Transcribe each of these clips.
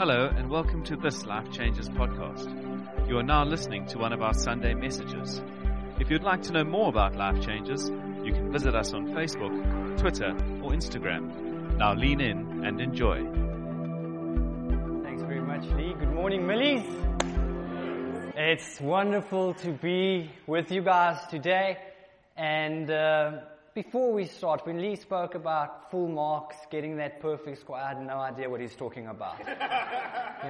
Hello, and welcome to this Life Changes podcast. You are now listening to one of our Sunday messages. If you'd like to know more about Life Changes, you can visit us on Facebook, Twitter, or Instagram. Now lean in and enjoy. Thanks very much, Lee. Good morning, Millies. It's wonderful to be with you guys today. And uh, before we start, when Lee spoke about full marks, getting that perfect score, I had no idea what he's talking about. you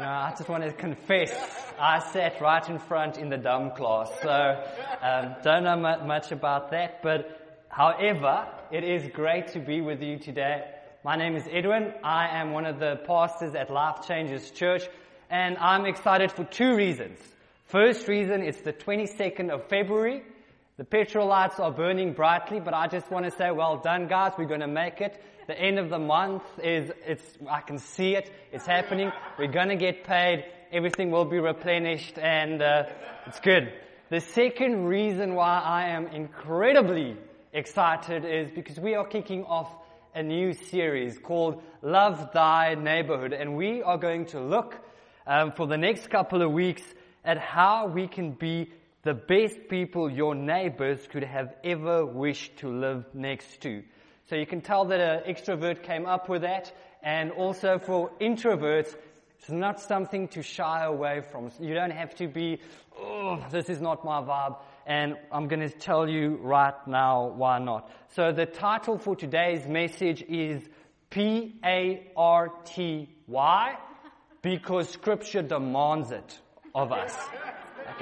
know, I just want to confess, I sat right in front in the dumb class, so um, don't know much about that. But however, it is great to be with you today. My name is Edwin. I am one of the pastors at Life Changes Church, and I'm excited for two reasons. First reason, it's the 22nd of February. The petrol lights are burning brightly, but I just want to say, well done guys, we're going to make it. The end of the month is, it's, I can see it, it's happening. We're going to get paid, everything will be replenished, and uh, it's good. The second reason why I am incredibly excited is because we are kicking off a new series called Love Thy Neighborhood, and we are going to look um, for the next couple of weeks at how we can be the best people your neighbors could have ever wished to live next to. So you can tell that an extrovert came up with that. And also for introverts, it's not something to shy away from. You don't have to be, oh, this is not my vibe. And I'm going to tell you right now why not. So the title for today's message is P-A-R-T-Y because scripture demands it of us.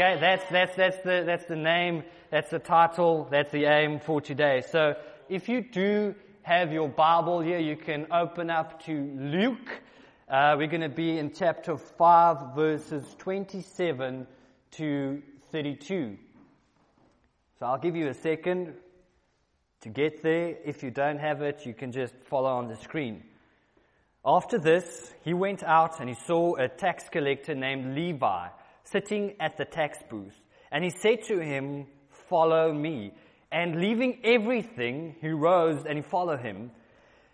Okay, that's, that's, that's the, that's the name, that's the title, that's the aim for today. So if you do have your Bible here, you can open up to Luke. Uh, we're going to be in chapter 5 verses 27 to 32. So I'll give you a second to get there. If you don't have it, you can just follow on the screen. After this, he went out and he saw a tax collector named Levi sitting at the tax booth. And he said to him, Follow me. And leaving everything, he rose and he followed him.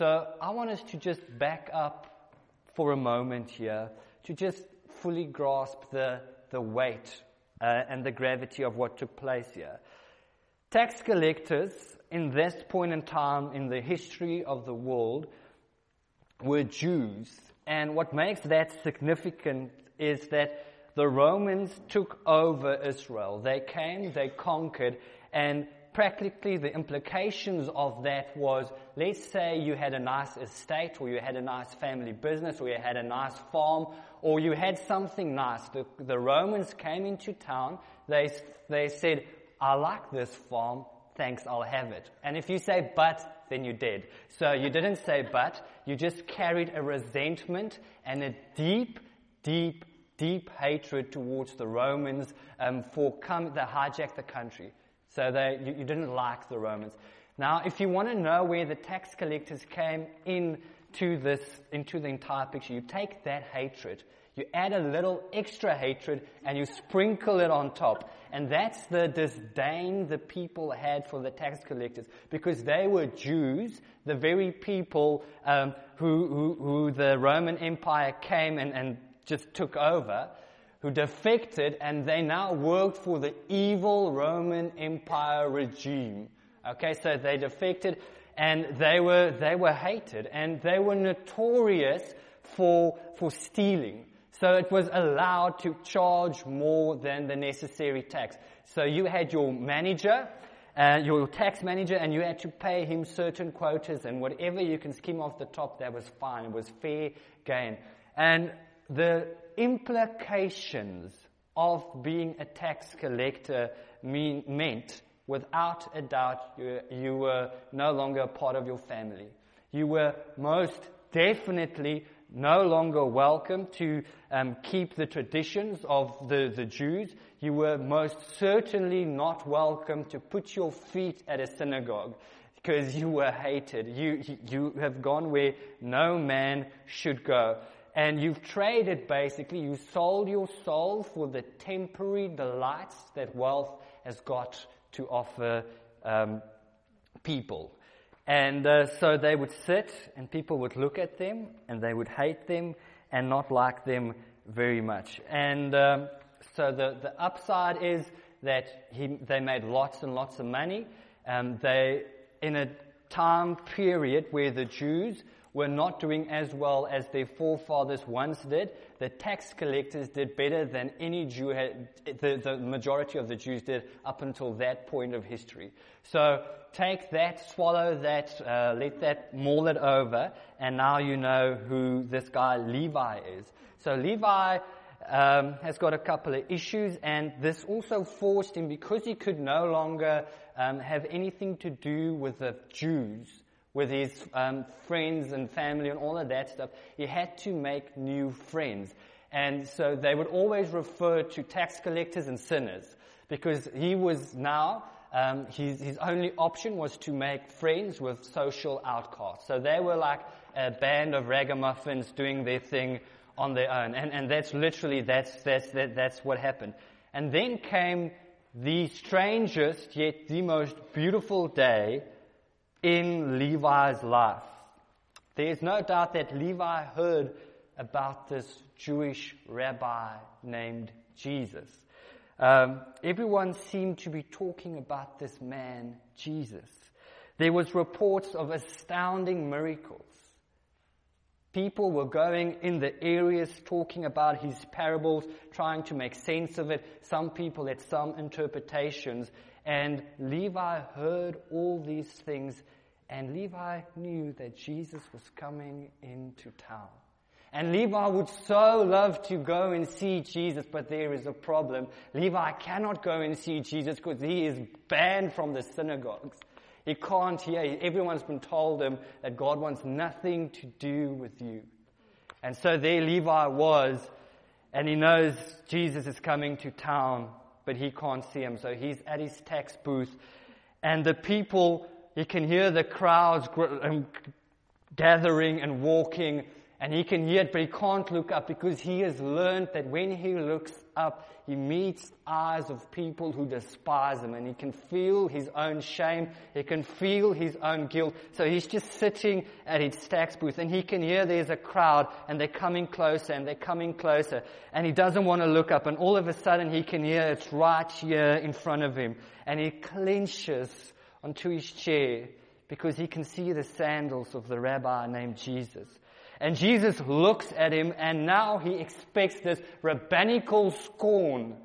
So I want us to just back up for a moment here to just fully grasp the, the weight uh, and the gravity of what took place here. Tax collectors in this point in time in the history of the world were Jews. And what makes that significant is that the Romans took over Israel. They came, they conquered, and practically the implications of that was, let's say you had a nice estate or you had a nice family business or you had a nice farm or you had something nice. The, the Romans came into town. They, they said, I like this farm. Thanks, I'll have it. And if you say but, then you did. So you didn't say but. You just carried a resentment and a deep, deep, deep hatred towards the Romans um, for come, they hijacked the country. So they, you, you didn't like the Romans. Now, if you want to know where the tax collectors came into this, into the entire picture, you take that hatred, you add a little extra hatred, and you sprinkle it on top. And that's the disdain the people had for the tax collectors, because they were Jews, the very people um, who, who, who the Roman Empire came and, and just took over who defected and they now worked for the evil Roman Empire regime. Okay, so they defected and they were, they were hated and they were notorious for, for stealing. So it was allowed to charge more than the necessary tax. So you had your manager, uh, your tax manager, and you had to pay him certain quotas and whatever you can skim off the top, that was fine. It was fair gain. And the implications of being a tax collector mean, meant, without a doubt, you, you were no longer part of your family. You were most definitely no longer welcome to um, keep the traditions of the, the Jews. You were most certainly not welcome to put your feet at a synagogue because you were hated. You, you have gone where no man should go. And you've traded basically, you sold your soul for the temporary delights that wealth has got to offer um, people. And uh, so they would sit and people would look at them and they would hate them and not like them very much. And um, so the, the upside is that he, they made lots and lots of money. Um, they, in a time period where the Jews were not doing as well as their forefathers once did. The tax collectors did better than any Jew had, the, the majority of the Jews did up until that point of history. So take that, swallow that, uh, let that mull it over, and now you know who this guy Levi is. So Levi um, has got a couple of issues, and this also forced him because he could no longer um, have anything to do with the Jews with his um, friends and family and all of that stuff, he had to make new friends. And so they would always refer to tax collectors and sinners because he was now, um, his, his only option was to make friends with social outcasts. So they were like a band of ragamuffins doing their thing on their own. And, and that's literally, that's, that's, that, that's what happened. And then came the strangest yet the most beautiful day in Levi's life. There is no doubt that Levi heard about this Jewish rabbi named Jesus. Um, everyone seemed to be talking about this man, Jesus. There was reports of astounding miracles. People were going in the areas talking about his parables, trying to make sense of it. Some people had some interpretations. And Levi heard all these things, and Levi knew that Jesus was coming into town. And Levi would so love to go and see Jesus, but there is a problem. Levi cannot go and see Jesus because he is banned from the synagogues. He can't hear. Everyone's been told him that God wants nothing to do with you. And so there Levi was, and he knows Jesus is coming to town but he can't see him. So he's at his tax booth, and the people, he can hear the crowds um, gathering and walking, and he can hear it, but he can't look up because he has learned that when he looks up, he meets eyes of people who despise him and he can feel his own shame. He can feel his own guilt. So he's just sitting at his tax booth and he can hear there's a crowd and they're coming closer and they're coming closer and he doesn't want to look up and all of a sudden he can hear it's right here in front of him and he clenches onto his chair because he can see the sandals of the rabbi named Jesus. And Jesus looks at him and now he expects this rabbinical scorn.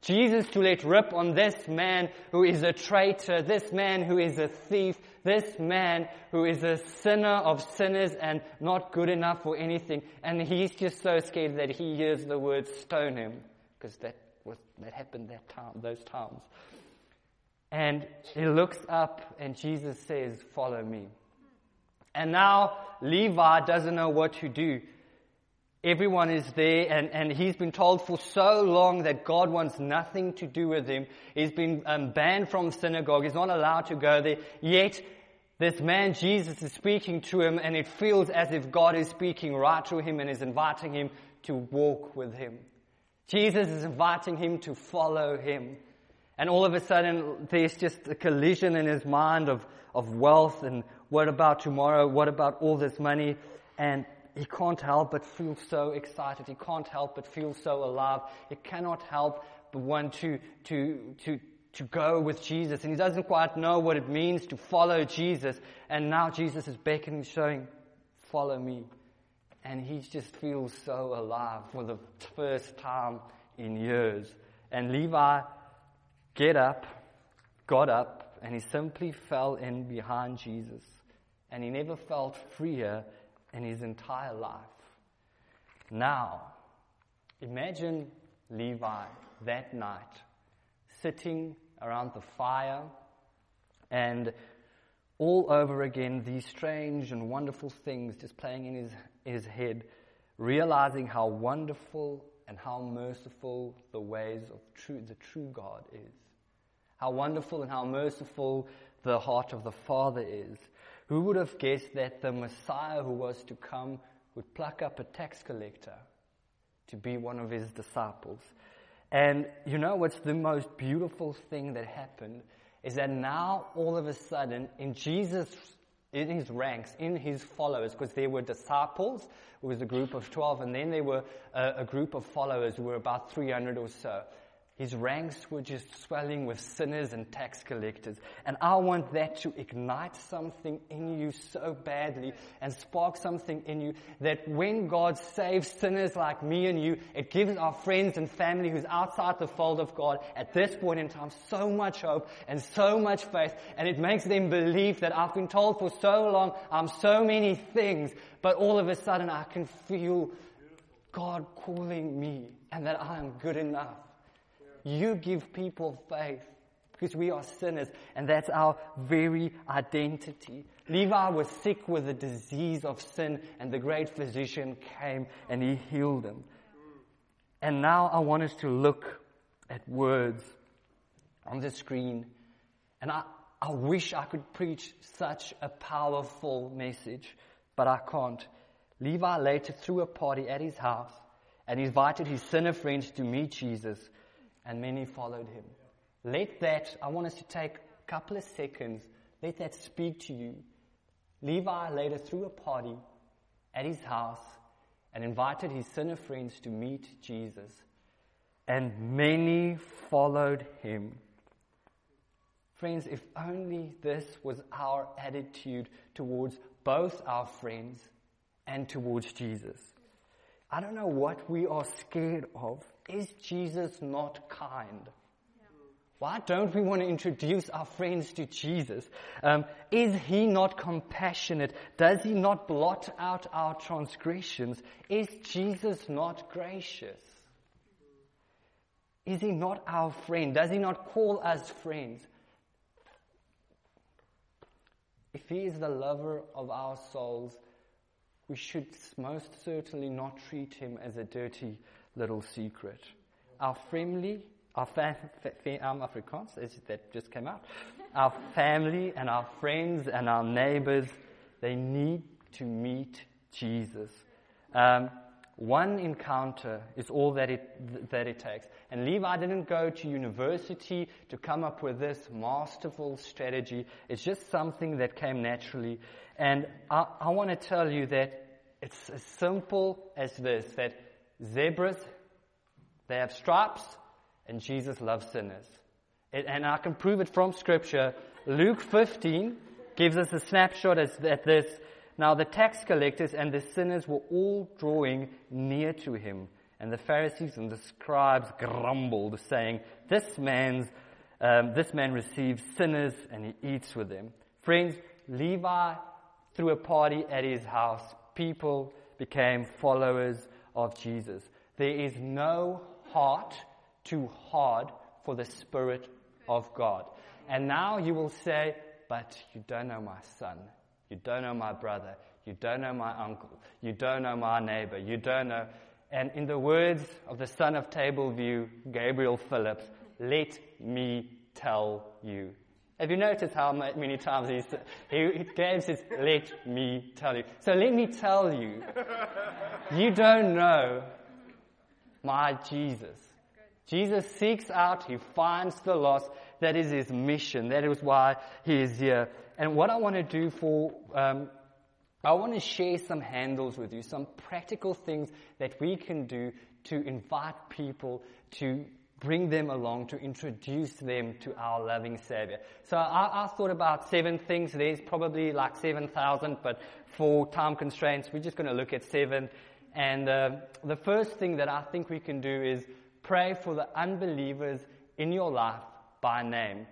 Jesus to let rip on this man who is a traitor, this man who is a thief, this man who is a sinner of sinners and not good enough for anything. And he's just so scared that he hears the word stone him because that was, that happened that time, those times. And he looks up and Jesus says, follow me. And now Levi doesn't know what to do. Everyone is there and, and he's been told for so long that God wants nothing to do with him. He's been um, banned from synagogue. He's not allowed to go there. Yet this man Jesus is speaking to him and it feels as if God is speaking right to him and is inviting him to walk with him. Jesus is inviting him to follow him. And all of a sudden, there's just a collision in his mind of, of wealth and what about tomorrow? What about all this money? And he can't help but feel so excited. He can't help but feel so alive. He cannot help but want to, to, to, to go with Jesus. And he doesn't quite know what it means to follow Jesus. And now Jesus is beckoning, showing, follow me. And he just feels so alive for the first time in years. And Levi get up, got up, and he simply fell in behind Jesus and he never felt freer in his entire life. Now, imagine Levi that night sitting around the fire and all over again these strange and wonderful things just playing in his, his head. realizing how wonderful and how merciful the ways of true, the true God is. How wonderful and how merciful the heart of the Father is. Who would have guessed that the Messiah who was to come would pluck up a tax collector to be one of his disciples? And you know what's the most beautiful thing that happened is that now all of a sudden in Jesus in his ranks, in his followers, because there were disciples, it was a group of 12, and then there were a, a group of followers who were about 300 or so. His ranks were just swelling with sinners and tax collectors. And I want that to ignite something in you so badly and spark something in you that when God saves sinners like me and you, it gives our friends and family who's outside the fold of God at this point in time so much hope and so much faith. And it makes them believe that I've been told for so long I'm so many things, but all of a sudden I can feel God calling me and that I am good enough. You give people faith because we are sinners and that's our very identity. Levi was sick with the disease of sin and the great physician came and he healed him. And now I want us to look at words on the screen and I, I wish I could preach such a powerful message, but I can't. Levi later threw a party at his house and invited his sinner friends to meet Jesus and many followed him. Let that, I want us to take a couple of seconds, let that speak to you. Levi later threw a party at his house and invited his sinner friends to meet Jesus. And many followed him. Friends, if only this was our attitude towards both our friends and towards Jesus. I don't know what we are scared of. Is Jesus not kind? Why don't we want to introduce our friends to Jesus? Um, is he not compassionate? Does he not blot out our transgressions? Is Jesus not gracious? Is he not our friend? Does he not call us friends? If he is the lover of our souls, we should most certainly not treat him as a dirty little secret. Our family, our fam, um, Afrikaans, that just came out. Our family and our friends and our neighbors, they need to meet Jesus. Um, one encounter is all that it, that it takes. And Levi didn't go to university to come up with this masterful strategy. It's just something that came naturally. And I, I want to tell you that it's as simple as this, that Zebras, they have stripes, and Jesus loves sinners. It, and I can prove it from Scripture. Luke 15 gives us a snapshot at this. Now the tax collectors and the sinners were all drawing near to him. And the Pharisees and the scribes grumbled, saying, This man's, um, this man receives sinners and he eats with them. Friends, Levi threw a party at his house. People became followers of Jesus. There is no heart too hard for the Spirit of God. And now you will say, but you don't know my son. You don't know my brother. You don't know my uncle. You don't know my neighbor. You don't know. And in the words of the son of Tableview, Gabriel Phillips, let me tell you. Have you noticed how many times he, he Gabe says, let me tell you. So let me tell you, you don't know my Jesus. Jesus seeks out, he finds the lost. That is his mission. That is why he is here. And what I want to do for, um, I want to share some handles with you, some practical things that we can do to invite people to bring them along to introduce them to our loving Savior. So I, I thought about seven things. There's probably like 7,000, but for time constraints, we're just going to look at seven. And uh, the first thing that I think we can do is pray for the unbelievers in your life by name.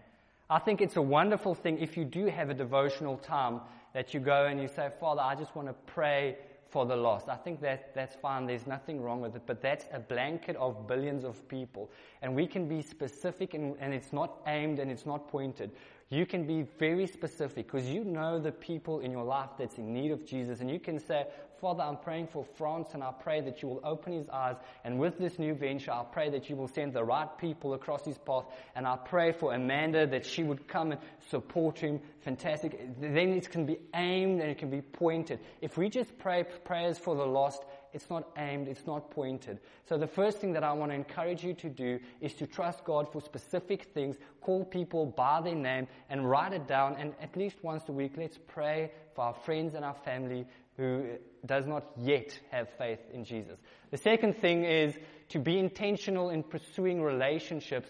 I think it's a wonderful thing if you do have a devotional time that you go and you say, Father, I just want to pray for the lost. I think that that's fine. There's nothing wrong with it. But that's a blanket of billions of people. And we can be specific and, and it's not aimed and it's not pointed. You can be very specific because you know the people in your life that's in need of Jesus. And you can say, Father, I'm praying for France and I pray that you will open his eyes. And with this new venture, I pray that you will send the right people across his path. And I pray for Amanda that she would come and support him. Fantastic. Then it can be aimed and it can be pointed. If we just pray prayers for the lost, it's not aimed, it's not pointed. So the first thing that I want to encourage you to do is to trust God for specific things, call people by their name and write it down and at least once a week let's pray for our friends and our family who does not yet have faith in Jesus. The second thing is to be intentional in pursuing relationships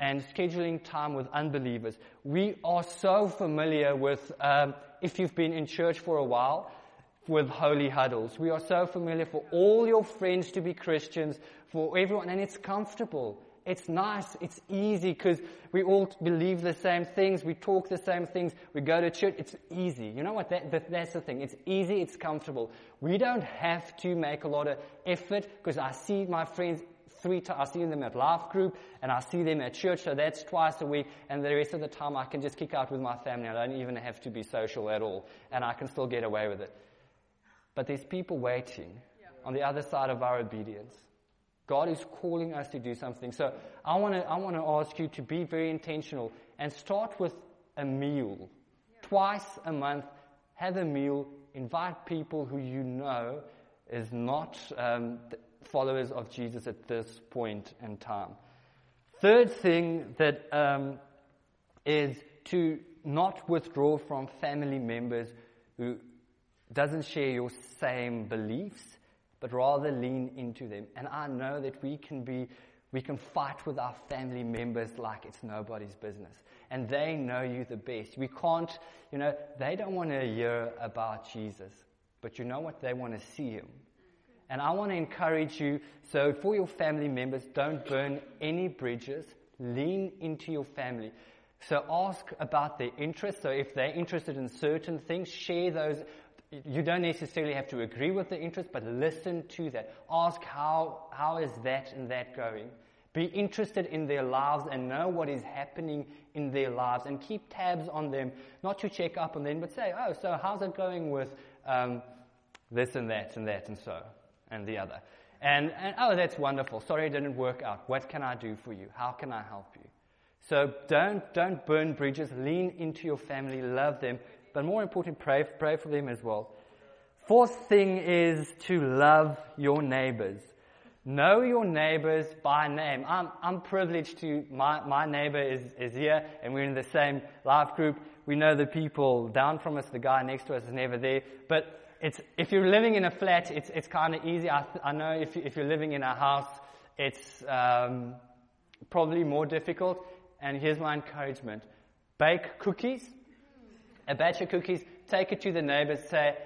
and scheduling time with unbelievers. We are so familiar with, um, if you've been in church for a while, with holy huddles. We are so familiar for all your friends to be Christians, for everyone, and it's comfortable. It's nice. It's easy because we all believe the same things. We talk the same things. We go to church. It's easy. You know what? That, that, that's the thing. It's easy. It's comfortable. We don't have to make a lot of effort because I see my friends three times. I see them at life group and I see them at church. So that's twice a week. And the rest of the time I can just kick out with my family. I don't even have to be social at all. And I can still get away with it. But there's people waiting on the other side of our obedience. God is calling us to do something. So I want to I want to ask you to be very intentional and start with a meal. Twice a month, have a meal. Invite people who you know is not um, followers of Jesus at this point in time. Third thing that um, is to not withdraw from family members who doesn't share your same beliefs, but rather lean into them. And I know that we can be, we can fight with our family members like it's nobody's business. And they know you the best. We can't, you know, they don't want to hear about Jesus. But you know what? They want to see him. And I want to encourage you, so for your family members, don't burn any bridges. Lean into your family. So ask about their interests. So if they're interested in certain things, share those you don't necessarily have to agree with the interest, but listen to that. Ask how, how is that and that going? Be interested in their lives and know what is happening in their lives and keep tabs on them, not to check up on them, but say, oh, so how's it going with um, this and that and that and so and the other? And, and oh, that's wonderful. Sorry it didn't work out. What can I do for you? How can I help you? So don't, don't burn bridges. Lean into your family. Love them but more important, pray, pray for them as well. Fourth thing is to love your neighbors. Know your neighbors by name. I'm, I'm privileged to, my, my neighbor is, is here and we're in the same life group. We know the people down from us, the guy next to us is never there. But it's, if you're living in a flat, it's, it's kind of easy. I, I know if, if you're living in a house, it's um, probably more difficult. And here's my encouragement. Bake cookies a batch of cookies, take it to the neighbors, say,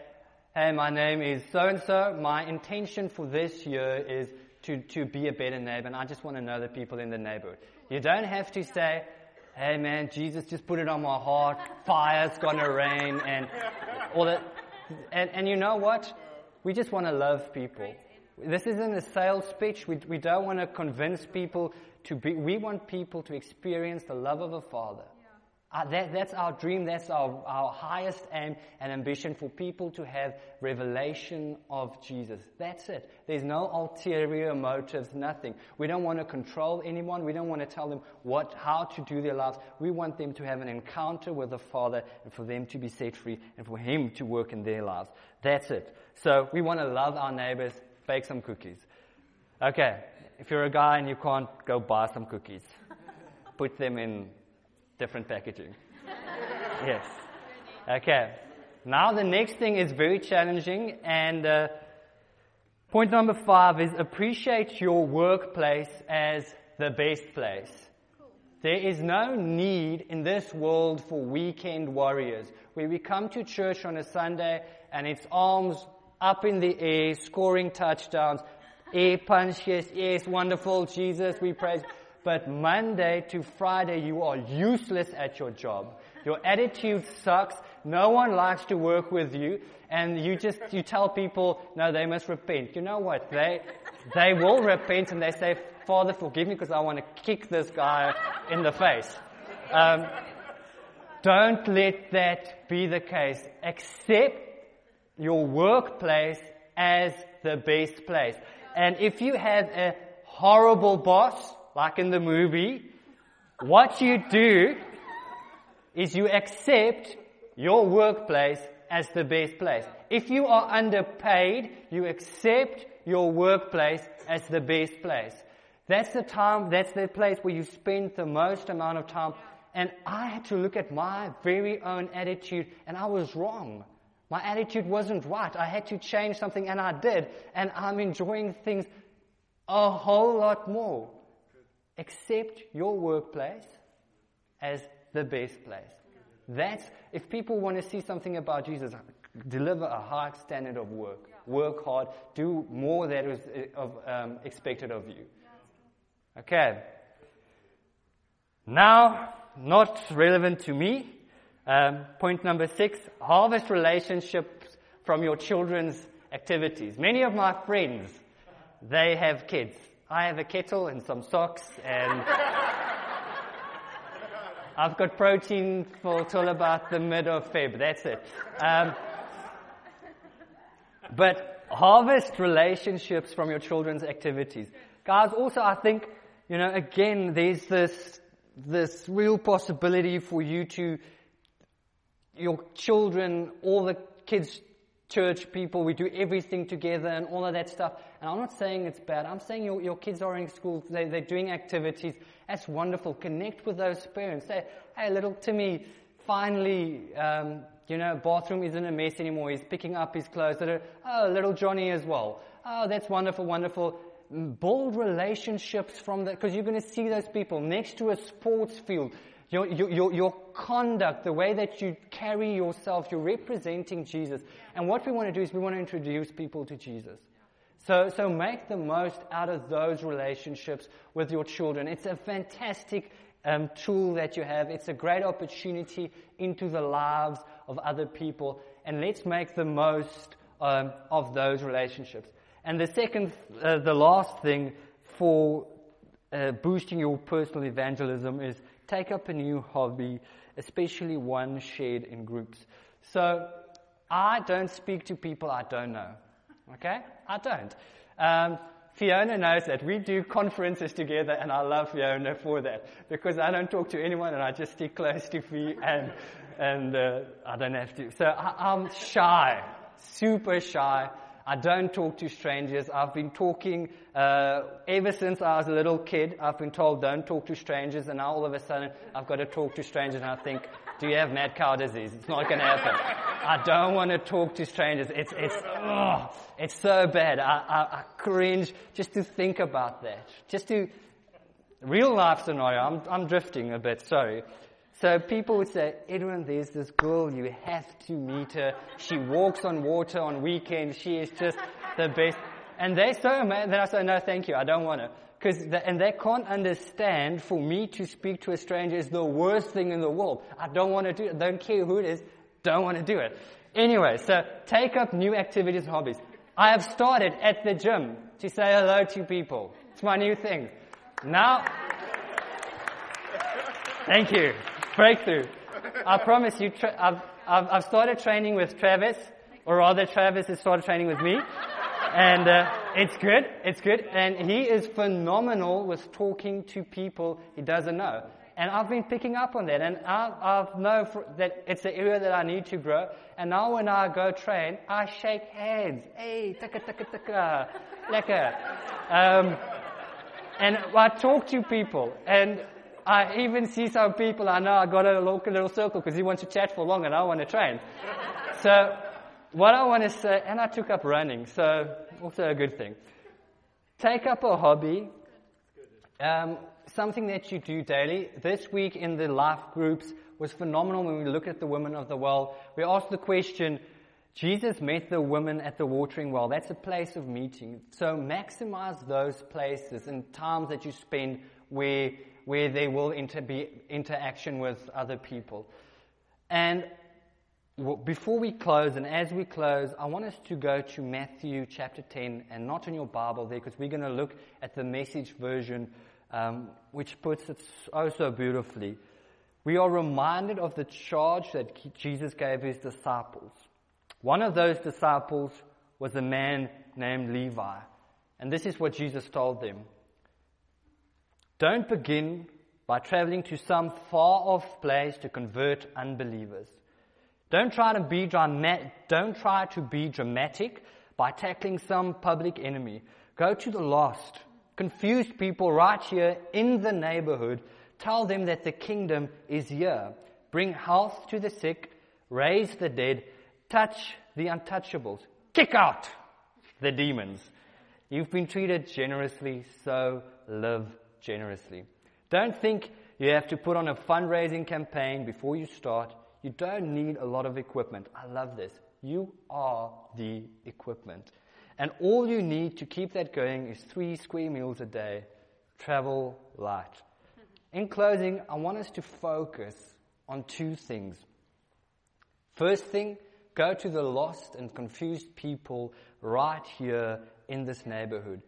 hey, my name is so and so. My intention for this year is to, to be a better neighbor, and I just want to know the people in the neighborhood. You don't have to say, hey man, Jesus just put it on my heart, fire's gonna rain, and all that. And, and you know what? We just want to love people. This isn't a sales pitch. We, we don't want to convince people to be, we want people to experience the love of a Father. Uh, that, that's our dream, that's our, our highest aim and ambition for people to have revelation of Jesus. That's it. There's no ulterior motives, nothing. We don't want to control anyone. We don't want to tell them what, how to do their lives. We want them to have an encounter with the Father and for them to be set free and for Him to work in their lives. That's it. So we want to love our neighbors, bake some cookies. Okay, if you're a guy and you can't go buy some cookies, put them in different packaging. yes. Okay. Now the next thing is very challenging and uh, point number five is appreciate your workplace as the best place. There is no need in this world for weekend warriors where we come to church on a Sunday and it's arms up in the air, scoring touchdowns, air punch, yes, yes, wonderful, Jesus, we praise. But Monday to Friday, you are useless at your job. Your attitude sucks. No one likes to work with you. And you just, you tell people, no, they must repent. You know what? They, they will repent and they say, Father, forgive me because I want to kick this guy in the face. Um, don't let that be the case. Accept your workplace as the best place. And if you have a horrible boss, like in the movie, what you do is you accept your workplace as the best place. If you are underpaid, you accept your workplace as the best place. That's the time, that's the place where you spend the most amount of time. And I had to look at my very own attitude and I was wrong. My attitude wasn't right. I had to change something and I did. And I'm enjoying things a whole lot more. Accept your workplace as the best place. That's, if people want to see something about Jesus, deliver a high standard of work. Work hard. Do more that is uh, of, um, expected of you. Okay. Now, not relevant to me. Um, point number six, harvest relationships from your children's activities. Many of my friends, they have kids. I have a kettle and some socks and I've got protein for till about the mid of Feb. That's it. Um, but harvest relationships from your children's activities. Guys, also I think, you know, again, there's this, this real possibility for you to, your children, all the kids church people, we do everything together and all of that stuff. And I'm not saying it's bad. I'm saying your, your kids are in school, they, they're doing activities. That's wonderful. Connect with those parents. Say, hey, little Timmy, finally, um, you know, bathroom isn't a mess anymore. He's picking up his clothes. Oh, little Johnny as well. Oh, that's wonderful, wonderful. Build relationships from that, because you're going to see those people next to a sports field. Your, your, your conduct, the way that you carry yourself, you're representing Jesus. And what we want to do is we want to introduce people to Jesus. So, so make the most out of those relationships with your children. It's a fantastic um, tool that you have. It's a great opportunity into the lives of other people. And let's make the most um, of those relationships. And the second, uh, the last thing for uh, boosting your personal evangelism is take up a new hobby, especially one shared in groups. So I don't speak to people I don't know. Okay? I don't. Um, Fiona knows that we do conferences together, and I love Fiona for that because I don't talk to anyone, and I just stick close to Fee, and and uh, I don't have to. So I, I'm shy, super shy. I don't talk to strangers. I've been talking uh, ever since I was a little kid. I've been told don't talk to strangers, and now all of a sudden I've got to talk to strangers, and I think, do you have mad cow disease? It's not going to happen. I don't want to talk to strangers. It's it's oh, it's so bad. I, I, I cringe just to think about that. Just to real life scenario. I'm I'm drifting a bit. Sorry. So people would say, Edwin, there's this girl, you have to meet her. She walks on water on weekends. She is just the best. And they're so that I say, no, thank you, I don't want to. Cause the, and they can't understand for me to speak to a stranger is the worst thing in the world. I don't want to do it. Don't care who it is. Don't want to do it. Anyway, so take up new activities and hobbies. I have started at the gym to say hello to people. It's my new thing. Now, thank you breakthrough. I promise you, tra- I've, I've, I've, started training with Travis, or rather, Travis has started training with me. And uh, it's good, it's good. And he is phenomenal with talking to people he doesn't know. And I've been picking up on that. And I, I know that it's an area that I need to grow. And now when I go train, I shake hands. Hey, taka, taka, taka. Lekker. Um, and I talk to people. And I even see some people I know I got a local little circle because he wants to chat for long and I want to train. so what I want to say, and I took up running, so also a good thing. Take up a hobby, um, something that you do daily. This week in the life groups was phenomenal when we looked at the women of the well. We asked the question, Jesus met the women at the watering well. That's a place of meeting. So maximize those places and times that you spend where where there will inter- be interaction with other people. And before we close, and as we close, I want us to go to Matthew chapter 10, and not in your Bible there, because we're going to look at the message version, um, which puts it oh so beautifully. We are reminded of the charge that Jesus gave his disciples. One of those disciples was a man named Levi. And this is what Jesus told them. Don't begin by traveling to some far off place to convert unbelievers. Don't try to be dramatic, don't try to be dramatic by tackling some public enemy. Go to the lost, confused people right here in the neighborhood. Tell them that the kingdom is here. Bring health to the sick, raise the dead, touch the untouchables, kick out the demons. You've been treated generously, so live generously. Don't think you have to put on a fundraising campaign before you start. You don't need a lot of equipment. I love this. You are the equipment. And all you need to keep that going is three square meals a day. Travel light. In closing, I want us to focus on two things. First thing, go to the lost and confused people right here in this neighborhood.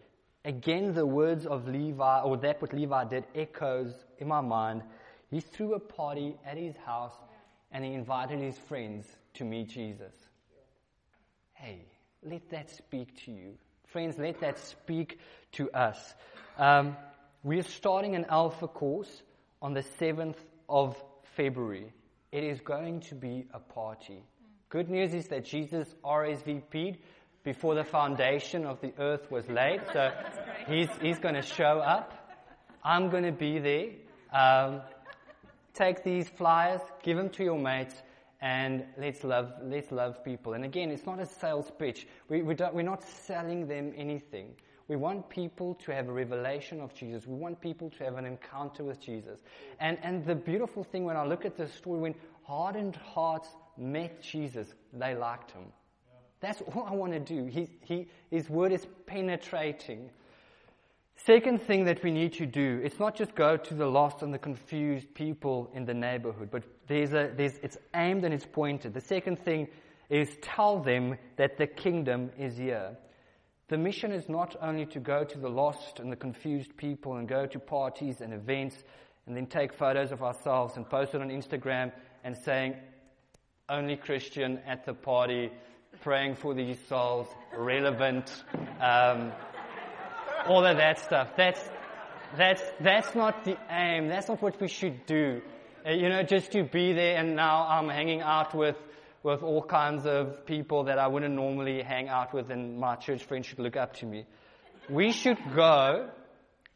Again, the words of Levi, or that what Levi did, echoes in my mind. He threw a party at his house and he invited his friends to meet Jesus. Hey, let that speak to you. Friends, let that speak to us. Um, we are starting an Alpha course on the 7th of February. It is going to be a party. Good news is that Jesus RSVP'd before the foundation of the earth was laid. So he's, he's going to show up. I'm going to be there. Um, take these flyers, give them to your mates, and let's love, let's love people. And again, it's not a sales pitch. We, we don't, we're not selling them anything. We want people to have a revelation of Jesus. We want people to have an encounter with Jesus. And, and the beautiful thing when I look at this story, when hardened hearts met Jesus, they liked him. That's all I want to do. He, he, his word is penetrating. Second thing that we need to do, it's not just go to the lost and the confused people in the neighborhood, but there's a, there's, it's aimed and it's pointed. The second thing is tell them that the kingdom is here. The mission is not only to go to the lost and the confused people and go to parties and events and then take photos of ourselves and post it on Instagram and saying, only Christian at the party, praying for these souls, relevant, um, all of that stuff. That's, that's, that's not the aim. That's not what we should do. Uh, you know, just to be there and now I'm hanging out with, with all kinds of people that I wouldn't normally hang out with and my church friends should look up to me. We should go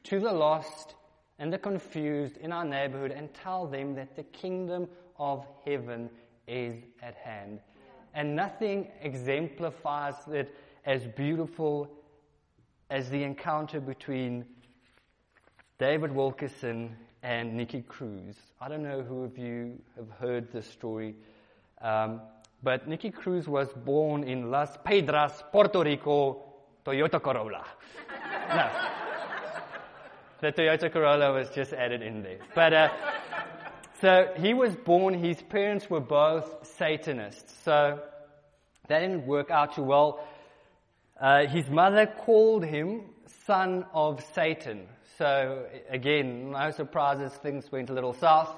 to the lost and the confused in our neighborhood and tell them that the kingdom of heaven is at hand. And nothing exemplifies it as beautiful as the encounter between David Wilkerson and Nicky Cruz. I don't know who of you have heard this story, um, but Nicky Cruz was born in Las Piedras, Puerto Rico, Toyota Corolla. no. The Toyota Corolla was just added in there. But, uh, so he was born, his parents were both Satanists. So that didn't work out too well. Uh, his mother called him son of Satan. So again, no surprises, things went a little south.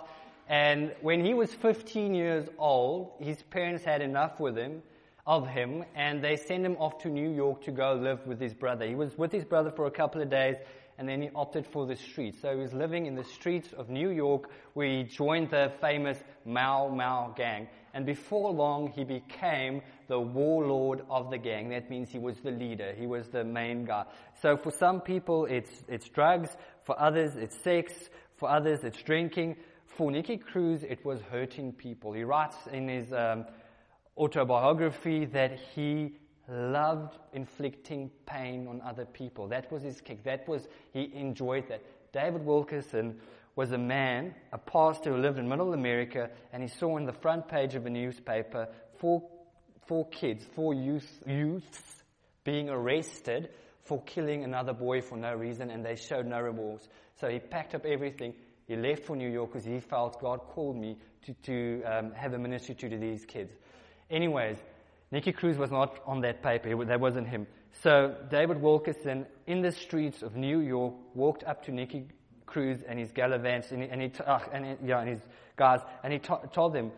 And when he was 15 years old, his parents had enough with him, of him, and they sent him off to New York to go live with his brother. He was with his brother for a couple of days, and then he opted for the streets. So he was living in the streets of New York where he joined the famous Mau Mau gang. And before long, he became the warlord of the gang. That means he was the leader. He was the main guy. So for some people, it's, it's drugs. For others, it's sex. For others, it's drinking. For Nicky Cruz, it was hurting people. He writes in his um, autobiography that he loved inflicting pain on other people. That was his kick. That was, he enjoyed that. David Wilkerson was a man, a pastor who lived in middle America, and he saw on the front page of a newspaper four, four kids, four youth, youths being arrested for killing another boy for no reason, and they showed no remorse. So he packed up everything. He left for New York because he felt God called me to, to um, have a ministry to these kids. Anyways, Nicky Cruz was not on that paper. That wasn't him. So David Wilkerson, in the streets of New York, walked up to Nicky Cruz and his Gallivants and, he, and, he, uh, and, he, yeah, and his guys, and he told them,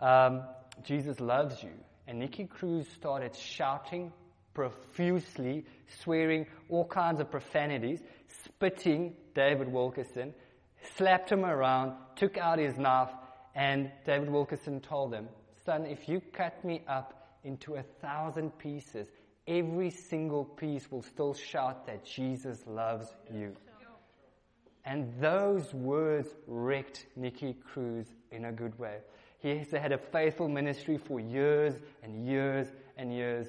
um, Jesus loves you. And Nicky Cruz started shouting profusely, swearing all kinds of profanities, spitting David Wilkerson, slapped him around, took out his knife, and David Wilkerson told him, Son, if you cut me up into a thousand pieces, every single piece will still shout that Jesus loves you. And those words wrecked Nicky Cruz in a good way. He has had a faithful ministry for years and years and years.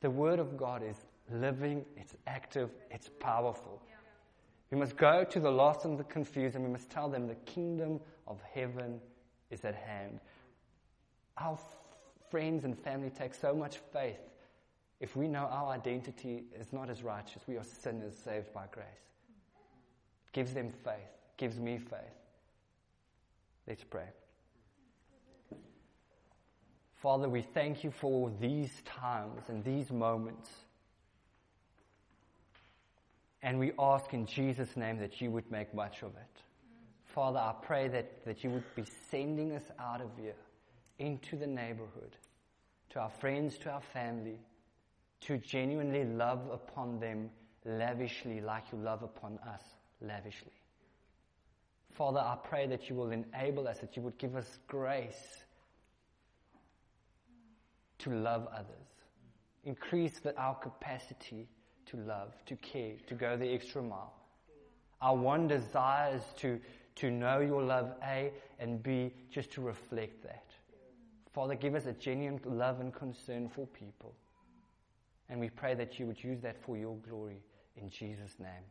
The Word of God is living, it's active, it's powerful. We must go to the lost and the confused and we must tell them the kingdom of heaven is at hand. Our friends and family take so much faith if we know our identity is not as righteous, we are sinners saved by grace. It gives them faith, gives me faith. Let's pray. Father, we thank you for these times and these moments. And we ask in Jesus' name that you would make much of it. Father, I pray that, that you would be sending us out of here into the neighborhood, to our friends, to our family, to genuinely love upon them lavishly like you love upon us lavishly. Father, I pray that you will enable us, that you would give us grace to love others. Increase the, our capacity to love, to care, to go the extra mile. Our one desire is to, to know your love, A, and B, just to reflect that. Father, give us a genuine love and concern for people. And we pray that you would use that for your glory. In Jesus' name,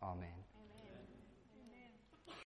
amen.